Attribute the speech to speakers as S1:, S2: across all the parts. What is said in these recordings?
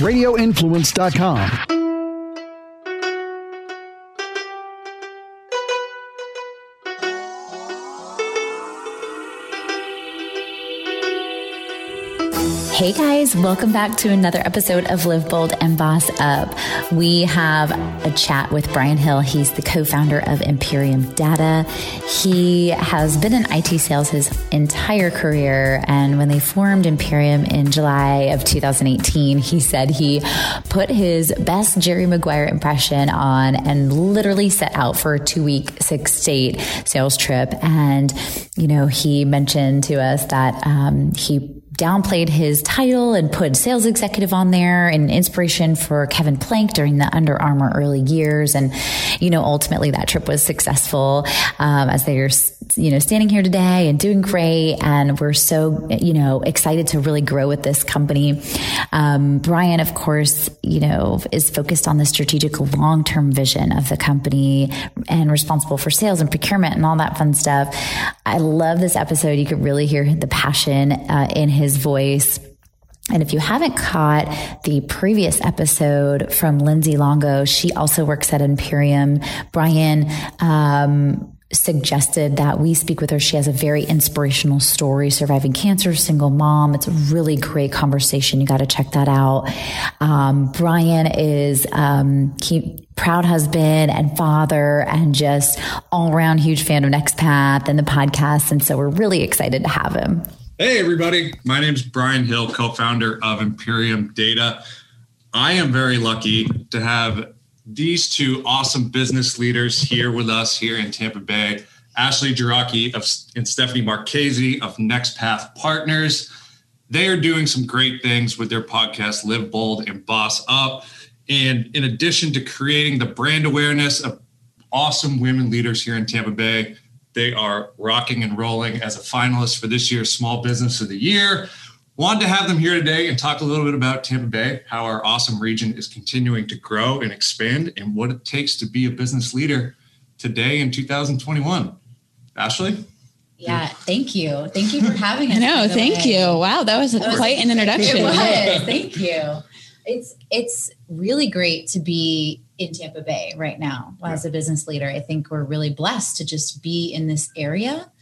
S1: radioinfluence.com.
S2: Hey guys, welcome back to another episode of Live Bold and Boss Up. We have a chat with Brian Hill. He's the co founder of Imperium Data. He has been in IT sales his entire career. And when they formed Imperium in July of 2018, he said he put his best Jerry Maguire impression on and literally set out for a two week, six state sales trip. And, you know, he mentioned to us that um, he downplayed his title and put sales executive on there and inspiration for Kevin Plank during the Under Armour early years. And, you know, ultimately that trip was successful um, as they're, you know, standing here today and doing great. And we're so, you know, excited to really grow with this company. Um, Brian, of course, you know, is focused on the strategic long term vision of the company and responsible for sales and procurement and all that fun stuff. I love this episode. You could really hear the passion uh, in his voice. And if you haven't caught the previous episode from Lindsay Longo, she also works at Imperium. Brian, um, suggested that we speak with her. She has a very inspirational story, surviving cancer, single mom. It's a really great conversation. You got to check that out. Um, Brian is, um, he, proud husband and father and just all around huge fan of Next Path and the podcast. And so we're really excited to have him.
S3: Hey, everybody. My name is Brian Hill, co founder of Imperium Data. I am very lucky to have these two awesome business leaders here with us here in Tampa Bay Ashley Jiraki of, and Stephanie Marchese of Next Path Partners. They are doing some great things with their podcast, Live Bold and Boss Up. And in addition to creating the brand awareness of awesome women leaders here in Tampa Bay, they are rocking and rolling as a finalist for this year's Small Business of the Year. Wanted to have them here today and talk a little bit about Tampa Bay, how our awesome region is continuing to grow and expand, and what it takes to be a business leader today in 2021. Ashley?
S2: Yeah, thank you. Thank you for having us.
S4: No, thank way. you. Wow, that was, that was quite an introduction.
S2: It was. thank you. It's it's really great to be in Tampa Bay right now yeah. as a business leader. I think we're really blessed to just be in this area.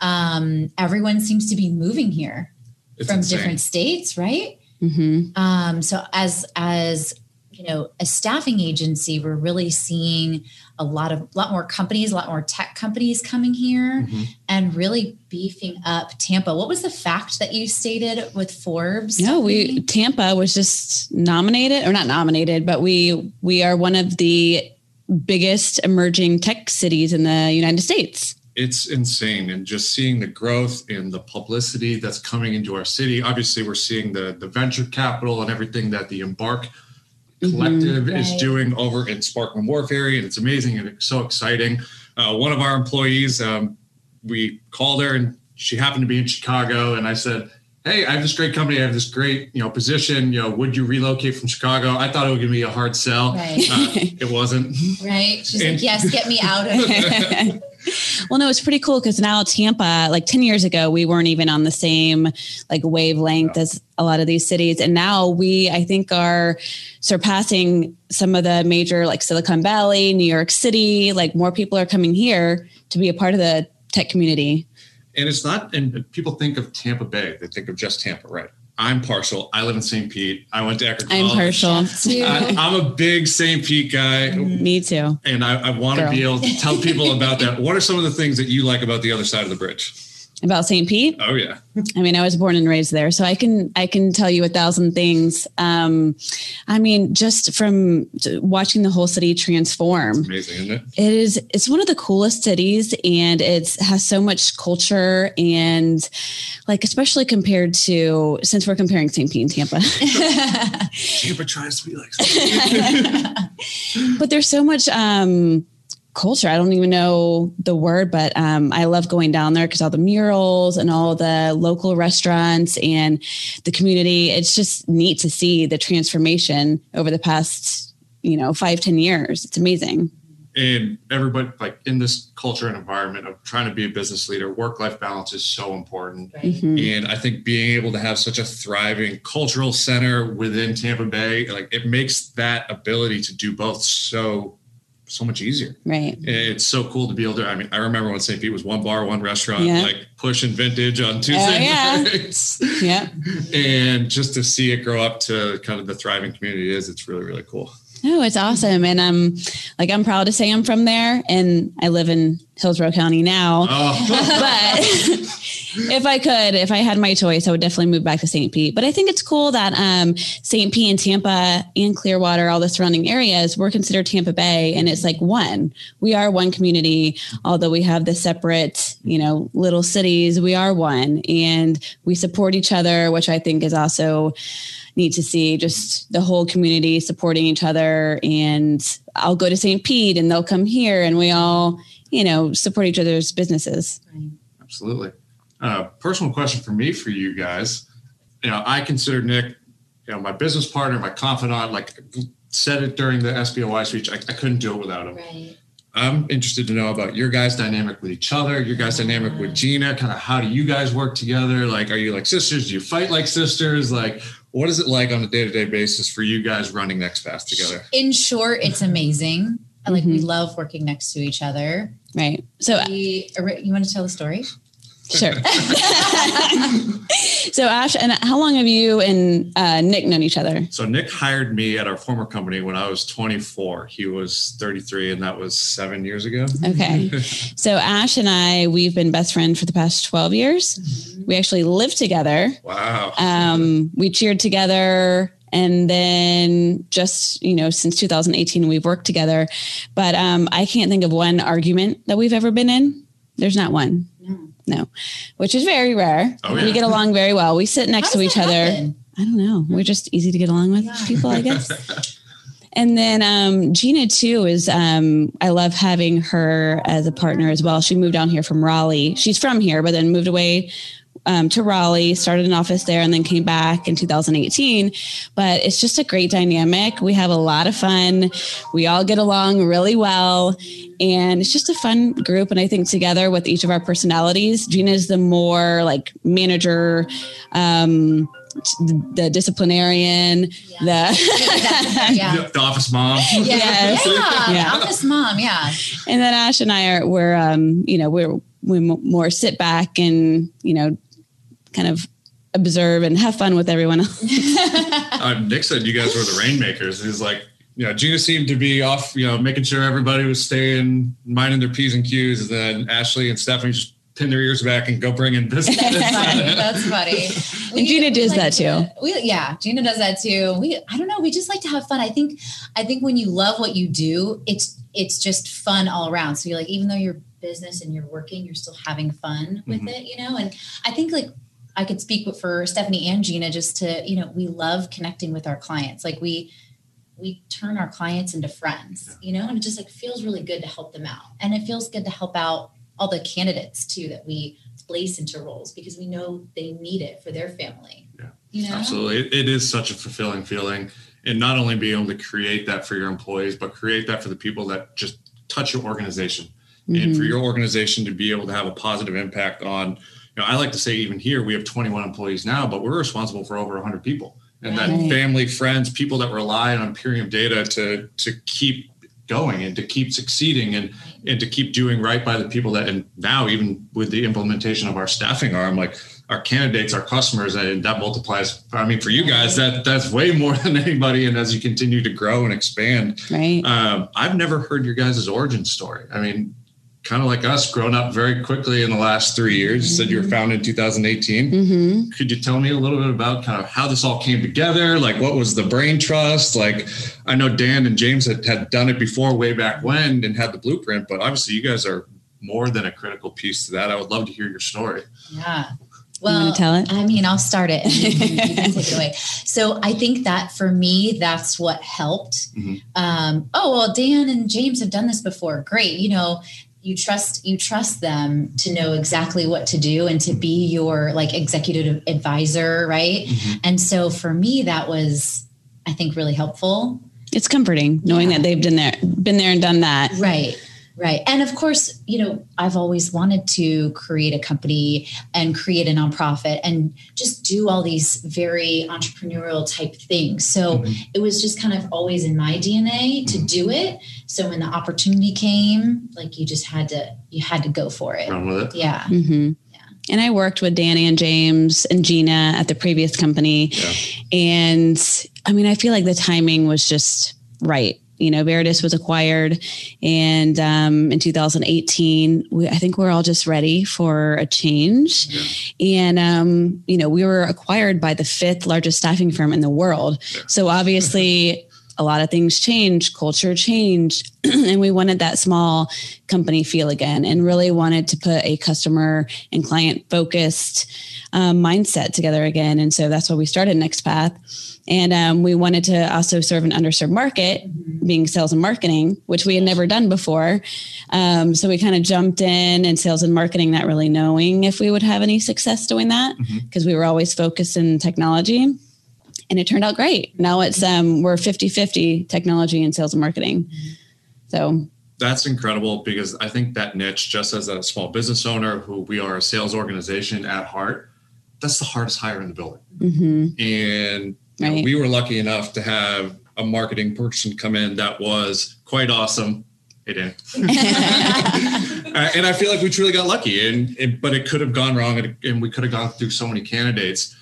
S2: Um, everyone seems to be moving here it's from insane. different states, right? Mm-hmm. Um, so as as you know, a staffing agency, we're really seeing a lot of a lot more companies, a lot more tech companies coming here mm-hmm. and really beefing up Tampa. What was the fact that you stated with Forbes?
S4: No, we Tampa was just nominated or not nominated, but we we are one of the biggest emerging tech cities in the United States.
S3: It's insane and just seeing the growth and the publicity that's coming into our city. Obviously, we're seeing the the venture capital and everything that the Embarc Collective mm-hmm, right. is doing over in Sparkman Wharf area, and it's amazing and it's so exciting. Uh, one of our employees, um, we called her and she happened to be in Chicago, and I said, "Hey, I have this great company. I have this great, you know, position. You know, would you relocate from Chicago?" I thought it going to be a hard sell. Right. Uh, it wasn't.
S2: Right. She's and, like, "Yes, get me out of here."
S4: well, no, it's pretty cool because now Tampa, like 10 years ago, we weren't even on the same like wavelength as a lot of these cities. And now we, I think, are surpassing some of the major like Silicon Valley, New York City. Like more people are coming here to be a part of the tech community.
S3: And it's not, and people think of Tampa Bay, they think of just Tampa, right? I'm partial. I live in St. Pete. I went to Eckerd
S4: I'm partial.
S3: I, am a big St. Pete guy.
S4: Me too.
S3: And I, I want to be able to tell people about that. What are some of the things that you like about the other side of the bridge?
S4: About St. Pete.
S3: Oh yeah.
S4: I mean, I was born and raised there, so I can I can tell you a thousand things. Um, I mean, just from watching the whole city transform,
S3: it's amazing, isn't it?
S4: It is. It's one of the coolest cities, and it has so much culture and like, especially compared to since we're comparing St. Pete and Tampa.
S3: Tampa tries to be like,
S4: but there's so much. Um, culture. I don't even know the word, but um, I love going down there because all the murals and all the local restaurants and the community. It's just neat to see the transformation over the past, you know, five ten years. It's amazing.
S3: and everybody like in this culture and environment of trying to be a business leader work life balance is so important
S2: Right.
S4: Mhm.
S3: and i think being able to have such a thriving cultural center within tampa bay like it makes that ability to do both so so much easier
S4: Right.
S3: it's so cool to be able to i mean i remember when st pete was one bar one restaurant
S4: Yeah.
S3: like pushing vintage on oh, tuesday
S4: yeah.
S3: nights
S4: Yeah.
S3: and just to see it grow up to kind of the thriving community it is it's really really cool
S4: No, it's awesome. And I'm like, I'm proud to say I'm from there and I live in Hillsborough County now.
S3: oh
S4: But if I could, if I had my choice, I would definitely move back to St. Pete. But I think it's cool that um, St. Pete and Tampa and Clearwater, all the surrounding areas, we're considered Tampa Bay, and it's like one. We are one community, although we have the separate, you know, little cities. We are one, and we support each other, which I think is also neat to see. Just the whole community supporting each other, and I'll go to St. Pete, and they'll come here, and we all, you know, support each other's businesses.
S3: Absolutely. Uh, personal question for me for you guys. You know, I consider Nick, you know, my business partner, my confidant. Like said it during the SBOI speech, I, I couldn't do it without him.
S2: Right.
S3: I'm interested to know about your guys' dynamic with each other, your guys' dynamic with Gina. Kind of how do you guys work together? Like, are you like sisters? Do you fight like sisters? Like, what is it like on a day to day basis for you guys running Next Path together?
S2: In short, it's amazing. Like we
S4: Mhm.
S2: love working next to each other.
S4: Right. So
S2: We, you want to tell the story?
S4: Sure. so Ash, and how long have you and uh, Nick known each other?
S3: So Nick hired me at our former company when I was 24. He was 33, and that was seven years ago.
S4: Okay. So Ash and I, we've been best friends for the past 12 years. We actually lived together.
S3: Wow.
S4: Um, we cheered together. And then just, you know, since 2018, we've worked together. But um, I can't think of one argument that we've ever been in. There's not one.
S2: No.
S4: No, which is very rare.
S3: Oh, yeah.
S4: We get along very well. We sit next
S2: How
S4: to each other.
S2: happen?
S4: I don't know. We're just easy to get along with
S2: Yeah.
S4: people, I guess. and then um, Gina too is um, I love having her as a partner as well. She moved down here from Raleigh. She's from here, but then moved away um, to Raleigh, started an office there, and then came back in 2018. But it's just a great dynamic. We have a lot of fun. We all get along really well. And it's just a fun group. And I think together with each of our personalities, Gina is the more like manager, um, the disciplinarian, the
S2: yeah.
S3: The office mom.
S2: Yeah,
S4: Yes.
S2: yeah,
S4: Yeah.
S2: office mom, yeah.
S4: and then Ash and I are we're um, you know we're we more sit back and you know kind of observe and have fun with everyone else.
S3: Uh, Nick said you guys were the rainmakers. He's like, you know, Gina seemed to be off, you know, making sure everybody was staying, minding their P's and Q's. And then Ashley and Stephanie just pin their ears back and go bring in business.
S2: That's funny. That's funny.
S4: And Gina does
S2: like
S4: that too.
S2: we, yeah, Gina does that too. We, I don't know. We just like to have fun. I think, I think when you love what you do, it's it's just fun all around. So you're like, even though you're business and you're working, you're still having fun with
S3: Mhm.
S2: it, you know. And I think like I could speak for Stephanie and Gina just to, you know, we love connecting with our clients. Like we we turn our clients into friends, you know, and it just like feels really good to help them out. And it feels good to help out all the candidates too that we place into roles because we know they need it for their family.
S3: Yeah.
S2: You know?
S3: Absolutely. It, it is such a fulfilling feeling. And not only being able to create that for your employees, but create that for the people that just touch your organization. And
S4: Mm-hmm.
S3: for your organization to be able to have a positive impact on, you know, I like to say even here, we have 21 employees now, but we're responsible for over 100 people. And that family, friends, people that rely on Imperium data to to keep going and to keep succeeding and and to keep doing right by the people that and now even with the implementation of our staffing arm like our candidates our customers and that multiplies i mean for you guys that that's way more than anybody and as you continue to grow and expand
S4: right?
S3: um, i've never heard your guys' origin story i mean kind of like us grown up very quickly in the last three years you said you were founded in 2018
S4: hmm
S3: could you tell me a little bit about kind of how this all came together? Like, what was the brain trust? Like, I know Dan and James had, had done it before way back when and had the blueprint, but obviously you guys are more than a critical piece to that. I would love to hear your story.
S2: Yeah.
S4: wanna
S2: Well,
S4: tell it?
S2: I mean, I'll start it and you can, you can take it away. So I think that for me, that's what helped.
S3: Mhm.
S2: Um, oh well, Dan and James have done this before. Great, you know, you trust you trust them to know exactly what to do and to be your like executive advisor, right?
S3: Mhm.
S2: And so for me, that was I think really helpful.
S4: it's comforting knowing
S2: Yeah.
S4: that they've been there, been there and done that.
S2: Right. Right. And of course, you know, I've always wanted to create a company and create a nonprofit and just do all these very entrepreneurial type things. So it was just kind of always in my DNA to do it. So when the opportunity came, like you just had to, you had to go for it.
S3: Run it.
S2: Yeah.
S4: hmm And I worked with Danny and James and Gina at the previous company.
S3: Yeah.
S4: And I mean, I feel like the timing was just right. You know, Veritas was acquired, and um, in 2018, we, I think we're all just ready for a change. And um, you know, we were acquired by the fifth largest staffing firm in the world. So obviously, a lot of things changed, culture changed, and we wanted that small company feel again, and really wanted to put a customer and client focused um, mindset together again. And so that's why we started Next Path. And um, we wanted to also serve an underserved market, being sales and marketing, which we had never done before. Um, so we kind of jumped in and sales and marketing, not really knowing if we would have any success doing that because we were always focused in technology. And it turned out great. Now it's um, we're 50 50 technology and sales and marketing. So
S3: That's incredible because I think that niche, just as a small business owner who we are a sales organization at heart, that's the hardest hire in the building.
S4: mhm.
S3: And you know, we were lucky enough to have a marketing person come in that was quite awesome. Hey, Dan. Uh, and I feel like we truly got lucky, and, and but it could have gone wrong, and, and we could have gone through so many candidates.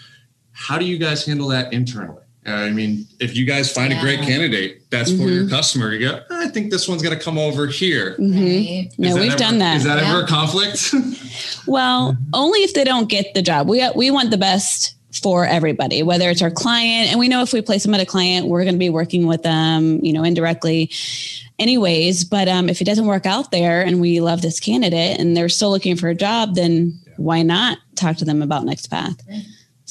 S3: How do you guys handle that internally? I mean, if you guys find a great candidate, that's for your customer. You go, I think this one's going to come over here.
S4: Mhm. No, we've
S3: ever-
S4: done that.
S3: Is that ever a conflict?
S4: Well, only if they don't get the job. We we want the best for everybody, whether it's our client, and we know if we place them at a client, we're going to be working with them, you know, indirectly, anyways. But um, if it doesn't work out there, and we love this candidate, and they're still looking for a job, then why not talk to them about next path?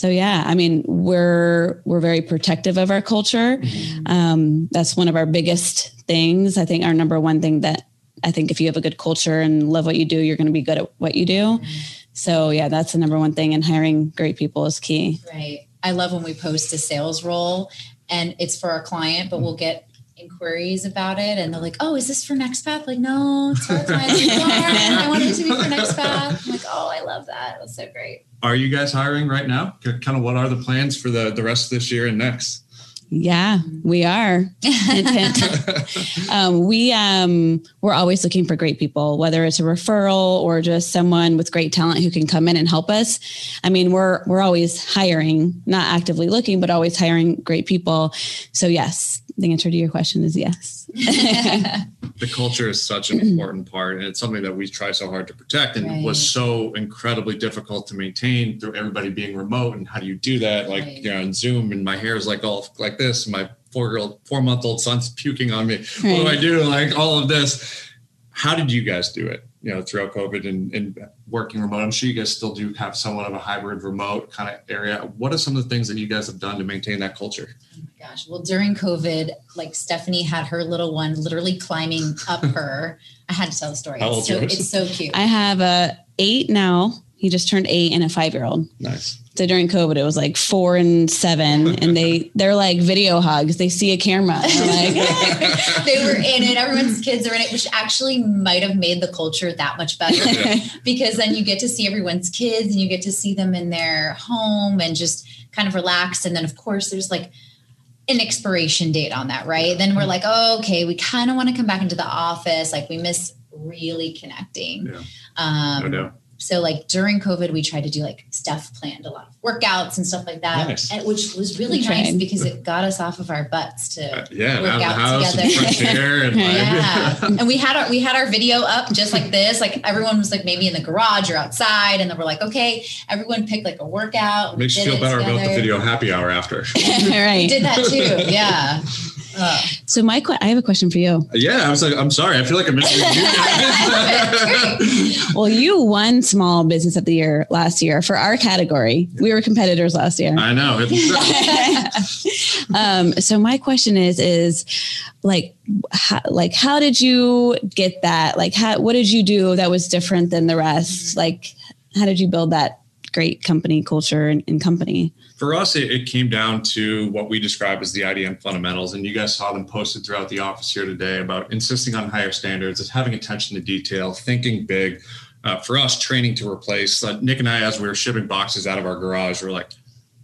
S4: So yeah, I mean, we're we're very protective of our culture. Um, that's one of our biggest things. I think our number one thing that I think if you have a good culture and love what you do, you're going to be good at what you do. So yeah, that's the number one thing. And hiring great people is key.
S2: Right. I love when we post a sales role and it's for our client, but we'll get inquiries about it and they're like, oh, is this for Next Path? Like, no, it's for our client. I wanted it to be for Next Path. I'm like, oh, I love that. That's so great.
S3: are you guys hiring right now? Kind of what are the plans for the, the rest of this year and next?
S4: Yeah, we are. um, we um, we're always looking for great people, whether it's a referral or just someone with great talent who can come in and help us. I mean, we're we're always hiring, not actively looking, but always hiring great people. So yes, the answer to your question is yes.
S3: the culture is such an important part and it's something that we try so hard to protect and
S2: Right.
S3: was so incredibly difficult to maintain through everybody being remote and how do you do that like
S2: Right.
S3: you know on zoom and my hair is like all like this my four year old four month old son's puking on me what do i
S4: Right.
S3: do like all of this how did you guys do it you know throughout covid and, and working remote i'm sure you guys still do have somewhat of a hybrid remote kind of area what are some of the things that you guys have done to maintain that culture
S2: Oh my gosh. Well, during COVID, like Stephanie had her little one literally climbing up her. I had to tell the story.
S3: How
S2: It's
S3: old's
S2: so,
S3: yours?
S2: it's so cute.
S4: I have a eight now. He just turned eight and a five year old.
S3: nice
S4: So during COVID, it was like four and seven, and they they're like video hugs. They see a camera. They're like,
S2: they were in it. Everyone's kids are in it, which actually might have made the culture that much better
S3: Yeah.
S2: because then you get to see everyone's kids and you get to see them in their home and just kind of relax. And then, of course, there's like an expiration date on that, right? Then we're like, oh, okay, we kind of want to come back into the office. Like we miss really connecting.
S3: Yeah.
S2: Um,
S3: no doubt
S2: so like during COVID, we tried to do like Steph planned a lot of workouts and stuff like that,
S3: Nice.
S2: and- which was really
S4: We
S2: nice
S4: tried.
S2: because it got us off of our butts to
S3: Uh, yeah and
S2: work
S3: out of the
S2: out
S3: and
S2: together.
S3: fresh air and like,
S2: yeah. and we had our we had our video up just like this. Like everyone was like maybe in the garage or outside, and then we're like, okay, everyone picked like a workout.
S3: Makes you feel
S2: it
S3: better about the video happy hour after.
S2: We
S4: right.
S2: did that too. Yeah. Uh,
S4: So, my I have a question for you.
S3: yeah, I was like, I'm sorry. I feel like I'm missing you.
S4: Well, you won Small Business of the Year last year for our category. We were competitors last year.
S3: I know.
S4: Um, so my question is, is like, how, like, how did you get that? Like, how, what did you do that was different than the rest? Like, how did you build that great company culture and, and company?
S3: For us, it, it, came down to what we describe as the IDM fundamentals. And you guys saw them posted throughout the office here today about insisting on higher standards, having attention to detail, thinking big. Uh, for us, training to replace. Uh, Nick and I, as we were shipping boxes out of our garage, we are like,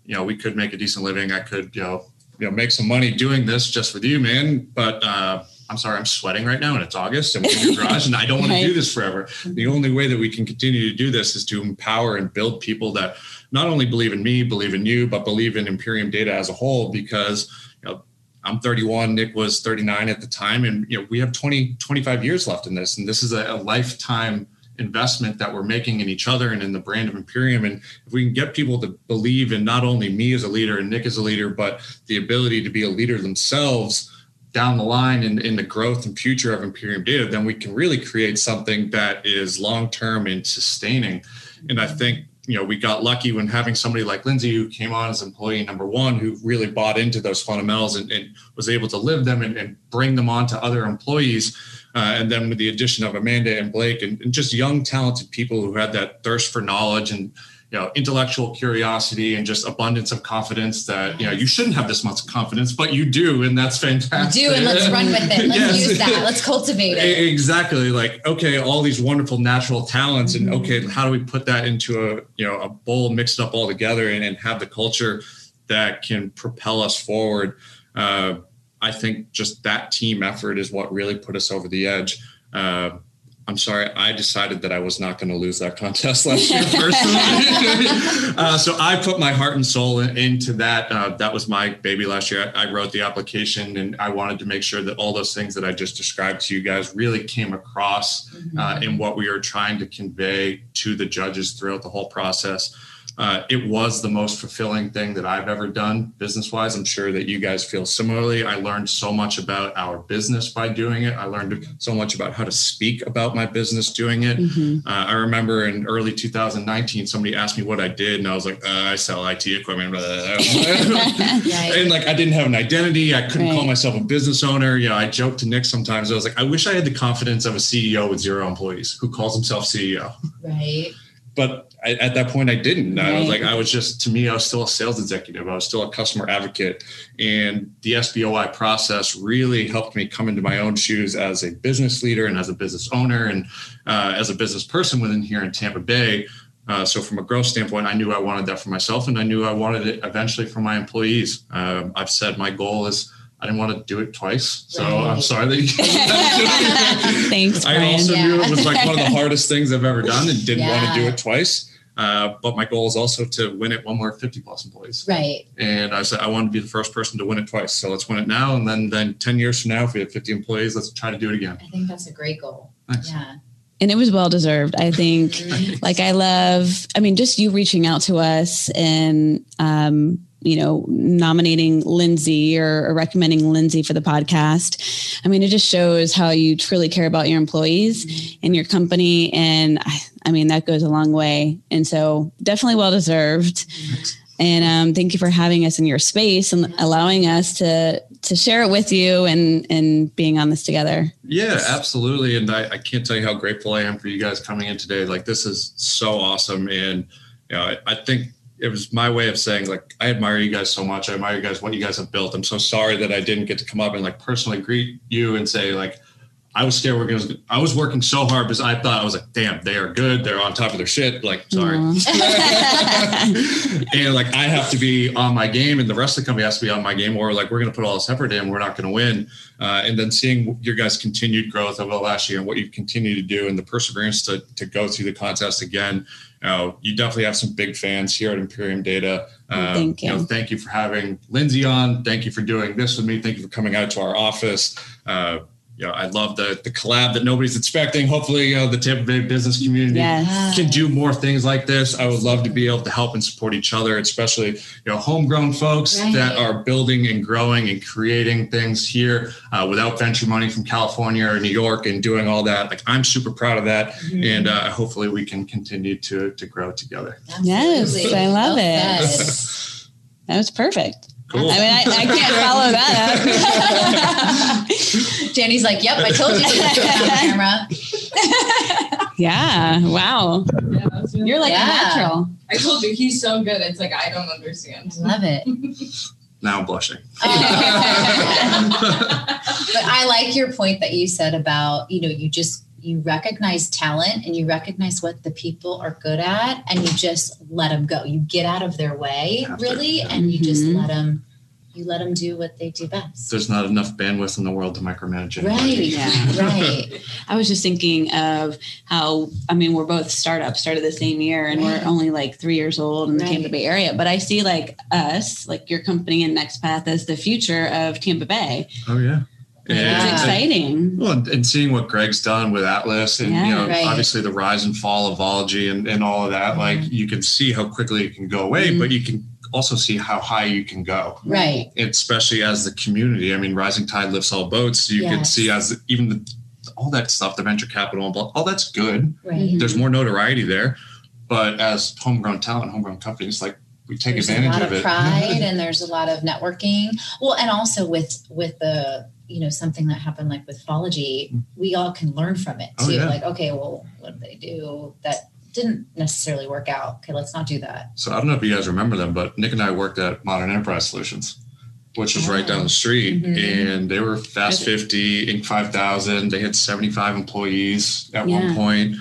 S3: you know, we could make a decent living. I could, you know, you know, make some money doing this just with you, man. But uh, I'm sorry, I'm sweating right now and it's August and we're in your garage and I don't want right. to do this forever. The only way that we can continue to do this is to empower and build people that not only believe in me, believe in you, but believe in Imperium data as a whole because you know I'm 31, Nick was 39 at the time and you know we have 20 25 years left in this and this is a, a lifetime investment that we're making in each other and in the brand of Imperium. And if we can get people to believe in not only me as a leader and Nick as a leader, but the ability to be a leader themselves down the line in, in the growth and future of Imperium Data, then we can really create something that is long term and sustaining. And I think you know we got lucky when having somebody like Lindsay who came on as employee number one who really bought into those fundamentals and, and was able to live them and, and bring them on to other employees uh, and then with the addition of Amanda and Blake and, and, just young, talented people who had that thirst for knowledge and you know intellectual curiosity and just abundance of confidence that you know you shouldn't have this much confidence but you do and that's fantastic
S2: you do and let's run with it let's yes. use that let's cultivate it
S3: exactly like okay all these wonderful natural talents and mm-hmm. okay how do we put that into a you know a bowl mix it up all together and, and have the culture that can propel us forward uh, I think just that team effort is what really put us over the edge. Uh, I'm sorry, I decided that I was not going to lose that contest last year personally. uh, so I put my heart and soul in, into that. Uh, that was my baby last year. I, I, wrote the application and I wanted to make sure that all those things that I just described to you guys really came across mm-hmm. uh, in what we were trying to convey to the judges throughout the whole process. Uh, it was the most fulfilling thing that I've ever done business wise. I'm sure that you guys feel similarly. I learned so much about our business by doing it. I learned so much about how to speak about my business doing it. Mm-hmm. Uh, I remember in early 2019, somebody asked me what I did, and I was like, uh, I sell IT equipment. and like, I didn't have an identity. I couldn't right. call myself a business owner. You know, I joke to Nick sometimes. I was like, I wish I had the confidence of a CEO with zero employees who calls himself CEO.
S2: Right
S3: but I, at that point I didn't. Right. I was like, I was just to me, I was still a sales executive. I was still a customer advocate, and the SBOI process really helped me come into my own shoes as a business leader and as a business owner and uh, as a business person within here in Tampa Bay. Uh, so from a growth standpoint, I knew I wanted that for myself, and I knew I wanted it eventually for my employees. Uh, I've said my goal is I didn't want to do it twice, so right. I'm sorry that you.
S4: Thanks.
S3: I also yeah. knew it was like one of the hardest things I've ever done, and didn't yeah. want to do it twice. Uh, but my goal is also to win it one more 50 plus employees.
S2: Right.
S3: And I said I want to be the first person to win it twice. So let's win it now, and then then 10 years from now, if we have 50 employees, let's try to do it again.
S2: I think that's a great goal.
S3: Thanks.
S2: Yeah
S4: and it was well deserved i think like i love i mean just you reaching out to us and um, you know, nominating Lindsay or, or, recommending Lindsay for the podcast. I mean, it just shows how you truly care about your employees mm-hmm. and your company. And I, I, mean, that goes a long way. And so definitely well deserved. And um, thank you for having us in your space and allowing us to to share it with you and and being on this together.
S3: Yeah, absolutely. And I, I can't tell you how grateful I am for you guys coming in today. Like this is so awesome. And you know, I, I think it was my way of saying like I admire you guys so much. I admire you guys what you guys have built. I'm so sorry that I didn't get to come up and like personally greet you and say like I was scared we're gonna I was working so hard because I thought I was like, damn, they are good. They're on top of their shit. Like, sorry. and like I have to be on my game and the rest of the company has to be on my game, or like we're gonna put all this effort in, we're not gonna win. Uh, and then seeing your guys' continued growth over the last year and what you've continued to do and the perseverance to to go through the contest again you, know, you definitely have some big fans here at Imperium Data.
S4: Um, thank you. you know,
S3: thank you for having Lindsay on. Thank you for doing this with me. Thank you for coming out to our office. Uh, you know, I love the the collab that nobody's expecting. Hopefully, you know, the Tampa Bay business community yes. can do more things like this. I would love to be able to help and support each other, especially you know, homegrown folks right. that are building and growing and creating things here uh, without venture money from California or New York and doing all that. Like I'm super proud of that, mm-hmm. and uh, hopefully we can continue to to grow together.
S4: Absolutely. Yes, I love well it. that was perfect.
S3: Cool.
S4: I mean, I, I can't follow that
S2: up. Danny's like, "Yep, I told you."
S4: camera. yeah. Wow. Yeah, You're like yeah. a natural.
S1: I told you he's so good. It's like I don't understand.
S2: I Love it.
S3: Now I'm blushing. Oh.
S2: but I like your point that you said about, you know, you just you recognize talent and you recognize what the people are good at and you just let them go. You get out of their way,
S3: Have to,
S2: really,
S3: yeah.
S2: and you just
S4: Mhm.
S2: let them you let them do what they do best.
S3: There's not enough bandwidth in the world to micromanage
S2: Right.
S4: Yeah.
S2: Right.
S4: I was just thinking of how I mean we're both startups, started the same year, and
S2: Right.
S4: we're only like three years old in the
S2: Right.
S4: Tampa Bay area. But I see like us, like your company and NextPath, as the future of Tampa Bay.
S3: Oh yeah. And-
S4: It's exciting.
S3: Well, and, and seeing what Greg's done with Atlas and
S4: Yeah.
S3: you know
S2: Right.
S3: obviously the rise and fall of Ology and, and all of that, like
S2: Mm-hmm.
S3: you can see how quickly it can go away,
S4: Mhm.
S3: but you can also see how high you can go.
S2: Right.
S3: Especially as the community. I mean, rising tide lifts all boats. You can see as even the, all that stuff, the venture capital, and blah- all that's good.
S2: Right.
S4: Mhm.
S3: There's more notoriety there, but as homegrown talent, homegrown companies, like we take
S2: there's
S3: advantage
S2: a lot
S3: of
S2: of
S3: it.
S2: pride and there's a lot of networking. Well, and also with with the you know something that happened like with Phology, we all can learn from it
S3: Oh,
S2: too.
S3: yeah.
S2: Like, okay, well, what did they do that didn't necessarily work out? Okay, let's not do that.
S3: So I don't know if you guys remember them, but Nick and I worked at Modern Enterprise Solutions, which was right down the street,
S2: Mhm.
S3: and they were Fast 50, Inc. 5000. They had 75 employees at
S4: Yeah.
S3: one point.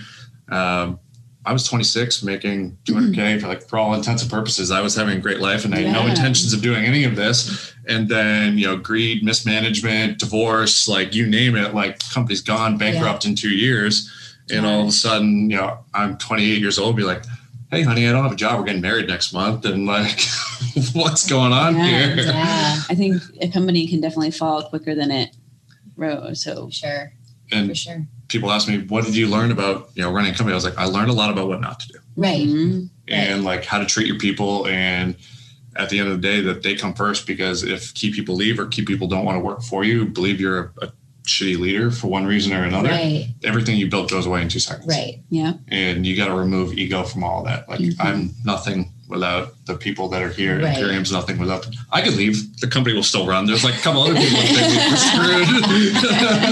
S3: Um, I was 26, making 200k for like for all intents and purposes. I was having a great life, and I had no intentions of doing any of this. And then you know, greed, mismanagement, divorce, like you name it, like company's gone bankrupt in two years. And all of a sudden, you know, I'm 28 years old, be like, hey, honey, I don't have a job. We're getting married next month. And like, what's going on
S4: Yeah.
S3: here?
S2: Yeah,
S4: I think a company can definitely fall quicker than it rose. So
S2: sure, for sure.
S3: People ask me, what did you learn about, you know, running a company? I was like, I learned a lot about what not to do
S2: Right.
S4: Mhm.
S3: and like how to treat your people. And at the end of the day, that they come first because if key people leave or key people don't want to work for you, believe you're a, a shitty leader for one reason or another,
S2: Right.
S3: everything you built goes away in two seconds.
S2: Right.
S4: yeah.
S3: and you got to remove ego from all that. Like
S4: Mhm.
S3: I'm nothing without the people that are here.
S2: Right.
S3: Imperium's nothing without. Them. I could leave. The company will still run. There's like a couple other people that think we're screwed.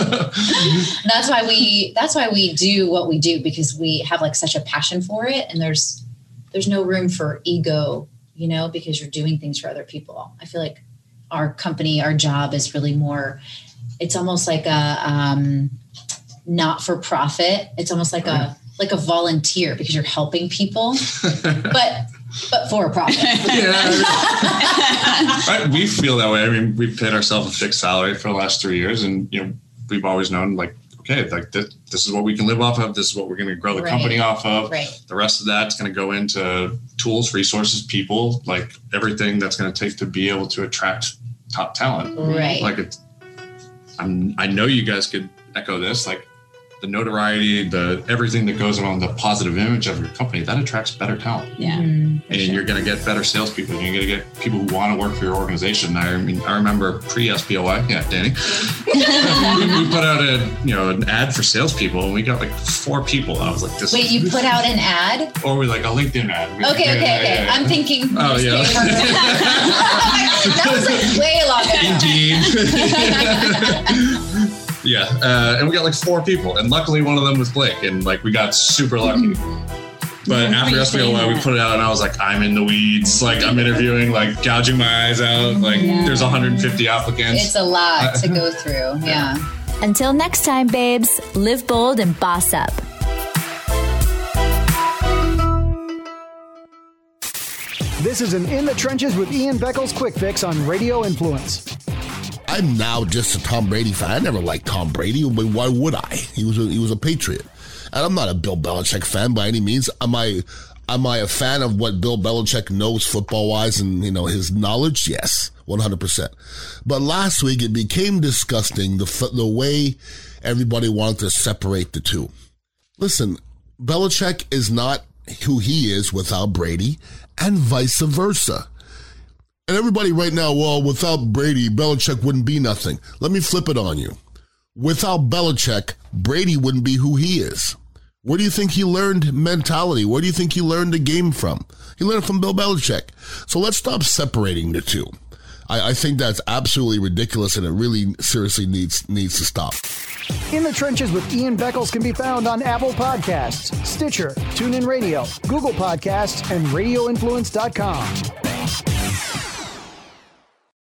S2: that's why we that's why we do what we do because we have like such a passion for it and there's there's no room for ego you know because you're doing things for other people i feel like our company our job is really more it's almost like a um not for profit it's almost like a like a volunteer because you're helping people but but for a profit
S3: yeah. Right, we feel that way. I mean, we've paid ourselves a fixed salary for the last three years, and you know, we've always known like, okay, like this, this is what we can live off of. This is what we're going to grow the
S2: Right.
S3: company off of.
S2: right
S3: The rest of that's going to go into tools, resources, people, like everything that's going to take to be able to attract top talent.
S2: right
S3: Like it's, I'm, I know you guys could echo this. Like the notoriety, the everything that goes around the positive image of your company that attracts better talent,
S4: Yeah.
S2: Mhm.
S3: and you're going to get better salespeople. You're going to get people who want to work for your organization. I mean, I remember pre SPOI, yeah, Danny. we, we put out a you know an ad for salespeople, and we got like four people. I was like, this.
S2: wait you put out an ad
S3: or we like a LinkedIn ad. We-
S2: Okay, okay,
S3: yeah,
S2: okay.
S3: yeah, yeah.
S2: I'm thinking.
S3: Oh, yeah.
S2: newspaper. that was like way long ago.
S3: Indeed. Yeah, uh, and we got like four people, and luckily one of them was Blake, and like we got super lucky. But
S4: Yeah,
S3: after
S4: I
S3: SPOY, we put it out, and I was like, I'm in the weeds. Like I'm interviewing, like gouging my eyes out. Like
S4: Yeah.
S3: there's 150 applicants.
S2: It's a lot to go through. Yeah.
S5: Until next time, babes, live bold and boss up.
S6: This is an In the Trenches with Ian Beckles quick fix on Radio Influence.
S7: I'm now just a Tom Brady fan. I never liked Tom Brady, but why would I? He was a, he was a Patriot, and I'm not a Bill Belichick fan by any means. Am I? Am I a fan of what Bill Belichick knows football wise and you know his knowledge? Yes, 100. percent But last week it became disgusting the the way everybody wanted to separate the two. Listen, Belichick is not who he is without Brady, and vice versa. And everybody right now, well, without Brady, Belichick wouldn't be nothing. Let me flip it on you. Without Belichick, Brady wouldn't be who he is. Where do you think he learned mentality? Where do you think he learned the game from? He learned it from Bill Belichick. So let's stop separating the two. I, I think that's absolutely ridiculous and it really seriously needs needs to stop.
S6: In the Trenches with Ian Beckles can be found on Apple Podcasts, Stitcher, TuneIn Radio, Google Podcasts, and RadioInfluence.com.